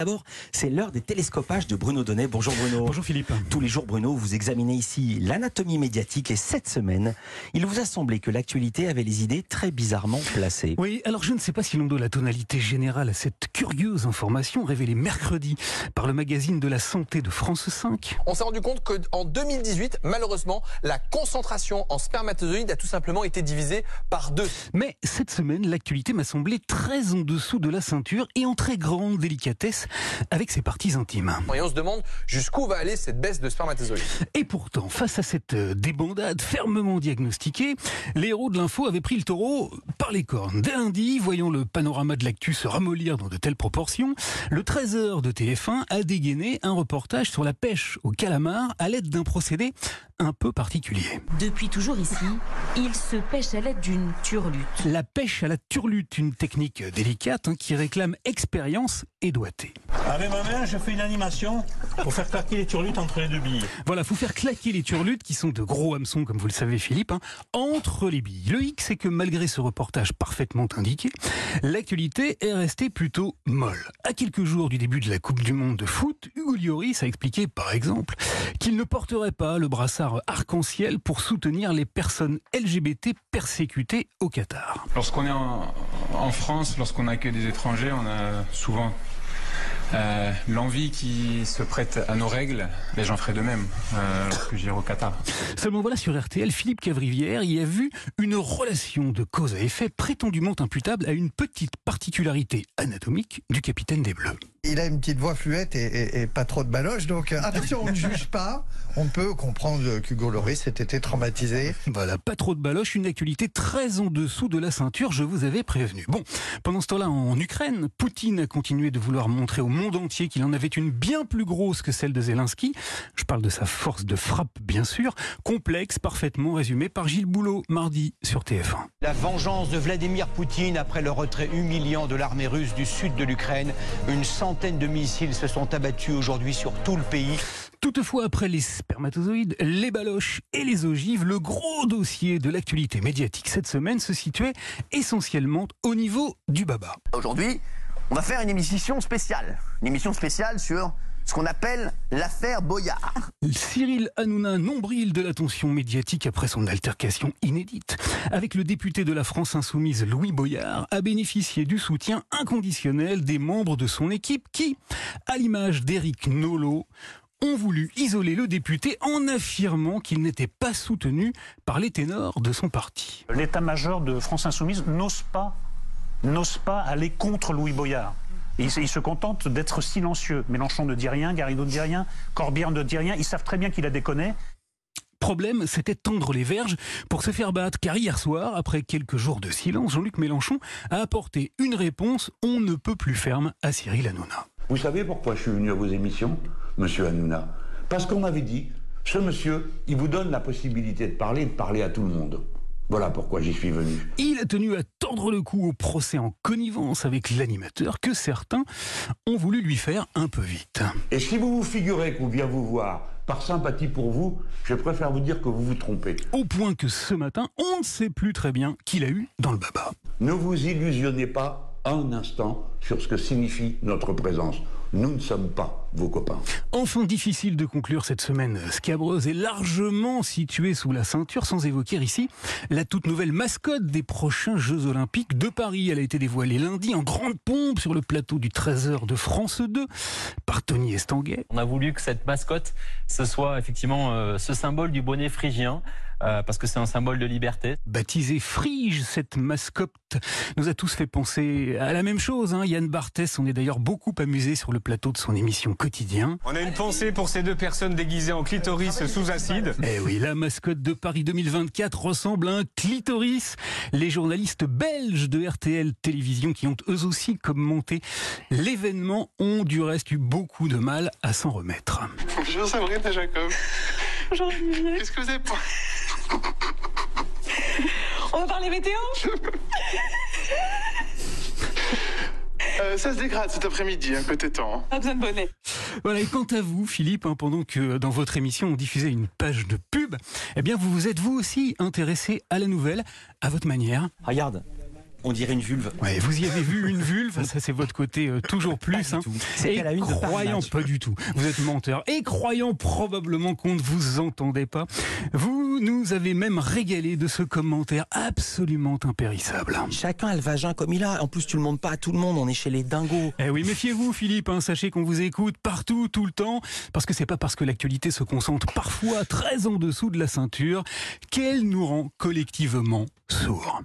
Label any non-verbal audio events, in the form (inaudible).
D'abord, c'est l'heure des télescopages de Bruno Donnet. Bonjour Bruno. Bonjour Philippe. Tous les jours, Bruno, vous examinez ici l'anatomie médiatique et cette semaine, il vous a semblé que l'actualité avait les idées très bizarrement placées. Oui, alors je ne sais pas si l'on doit la tonalité générale à cette curieuse information révélée mercredi par le magazine de la santé de France 5. On s'est rendu compte qu'en 2018, malheureusement, la concentration en spermatozoïdes a tout simplement été divisée par deux. Mais cette semaine, l'actualité m'a semblé très en dessous de la ceinture et en très grande délicatesse avec ses parties intimes. Et on se demande jusqu'où va aller cette baisse de spermatozoïdes. Et pourtant, face à cette euh, débandade fermement diagnostiquée, les héros de l'info avaient pris le taureau par les cornes. Dès lundi, voyant le panorama de l'actu se ramollir dans de telles proportions, le 13h de TF1 a dégainé un reportage sur la pêche au calamar à l'aide d'un procédé un peu particulier. Depuis toujours ici, il se pêche à l'aide d'une turlute. La pêche à la turlute, une technique délicate hein, qui réclame expérience et doigté. Avec ma main, je fais une animation pour faire claquer les turlutes entre les deux billes. Voilà, faut faire claquer les turlutes, qui sont de gros hameçons, comme vous le savez Philippe, hein, entre les billes. Le hic, c'est que malgré ce reportage parfaitement indiqué, l'actualité est restée plutôt molle. À quelques jours du début de la Coupe du Monde de foot, Hugo Lloris a expliqué, par exemple, qu'il ne porterait pas le brassard arc-en-ciel pour soutenir les personnes LGBT persécutées au Qatar. Lorsqu'on est en, en France, lorsqu'on accueille des étrangers, on a souvent euh, l'envie qui se prête à nos règles, mais j'en ferai de même euh, lorsque j'irai au Qatar. Seulement voilà, sur RTL, Philippe Cavrivière y a vu une relation de cause à effet prétendument imputable à une petite particularité anatomique du capitaine des Bleus. Il a une petite voix fluette et, et- et pas trop de baloche, donc euh, attention, on ne juge pas. On peut comprendre qu'Hugo Loris ait été traumatisé. Voilà, pas trop de baloche, une actualité très en dessous de la ceinture, je vous avais prévenu. Bon, pendant ce temps-là, en Ukraine, Poutine a continué de vouloir montrer au monde entier qu'il en avait une bien plus grosse que celle de Zelensky. Je parle de sa force de frappe, bien sûr, complexe, parfaitement résumée par Gilles Boulot, mardi sur TF1. La vengeance de Vladimir Poutine après le retrait humiliant de l'armée russe du sud de l'Ukraine. Une centaine de missiles se sont abattus aujourd'hui sur tout le pays. Toutefois, après les spermatozoïdes, les baloches et les ogives, le gros dossier de l'actualité médiatique cette semaine se situait essentiellement au niveau du baba. Aujourd'hui, on va faire une émission spéciale. Une émission spéciale sur ce qu'on appelle l'affaire Boyard. Cyril Hanouna, nombril de l'attention médiatique après son altercation inédite avec le député de la France Insoumise Louis Boyard, a bénéficié du soutien inconditionnel des membres de son équipe qui, à l'image d'Éric Nolot, ont voulu isoler le député en affirmant qu'il n'était pas soutenu par les ténors de son parti. l'état-major de France Insoumise n'ose pas, n'ose pas aller contre Louis Boyard. Il, il se contente d'être silencieux. Mélenchon ne dit rien, Garrido ne dit rien, Corbière ne dit rien. Ils savent très bien qu'il a déconné. Problème, c'était tendre les verges pour se faire battre, car hier soir, après quelques jours de silence, Jean-Luc Mélenchon a apporté une réponse on ne peut plus ferme à Cyril Hanouna. Vous savez pourquoi je suis venu à vos émissions, monsieur Hanouna? Parce qu'on m'avait dit, ce monsieur, il vous donne la possibilité de parler, de parler à tout le monde. Voilà pourquoi j'y suis venu. Il a tenu à tordre le cou au procès en connivence avec l'animateur que certains ont voulu lui faire un peu vite. Et si vous vous figurez qu'on vient vous voir par sympathie pour vous, je préfère vous dire que vous vous trompez. Au point que ce matin, on ne sait plus très bien qui l'a eu dans le baba. Ne vous illusionnez pas un instant sur ce que signifie notre présence. Nous ne sommes pas vos copains. Enfin, difficile de conclure cette semaine scabreuse et largement située sous la ceinture sans évoquer ici la toute nouvelle mascotte des prochains Jeux Olympiques de Paris. Elle a été dévoilée lundi en grande pompe sur le plateau du 13h de France 2 par Tony Estanguet. On a voulu que cette mascotte, ce soit effectivement euh, ce symbole du bonnet phrygien, euh, parce que c'est un symbole de liberté. Baptisée Frige, cette mascotte nous a tous fait penser à la même chose. Hein. Yann Barthès, on est d'ailleurs beaucoup amusé sur le plateau de son émission Quotidien. On a une pensée pour ces deux personnes déguisées en clitoris sous acide. Eh oui, la mascotte de Paris 2024 ressemble à un clitoris. Les journalistes belges de RTL Télévision qui ont eux aussi commenté l'événement ont du reste eu beaucoup de mal à s'en remettre. Bonjour Sabrina Jacob. Bonjour Olivier. Qu'est-ce que vous avez On va parler météo? (laughs) Euh, Ça se dégrade cet après-midi, hein, côté temps. hein. Pas besoin de bonnet. Voilà, et quant à vous, Philippe, hein, pendant que dans votre émission on diffusait une page de pub, eh bien vous vous êtes vous aussi intéressé à la nouvelle, à votre manière. Regarde, On dirait une vulve. Ouais, vous y avez vu une vulve, ça c'est votre côté euh, toujours plus. Hein. Et la une de croyant Match. pas du tout. Vous êtes menteur. Et croyant probablement qu'on ne vous entendait pas. Vous nous avez même régalé de ce commentaire absolument impérissable. Chacun a le vagin comme il a. En plus, tu le montres pas à tout le monde. On est chez les dingos. Eh oui, méfiez-vous, Philippe. hein, sachez qu'on vous écoute partout, tout le temps, parce que c'est pas parce que l'actualité se concentre parfois très en dessous de la ceinture qu'elle nous rend collectivement sourds.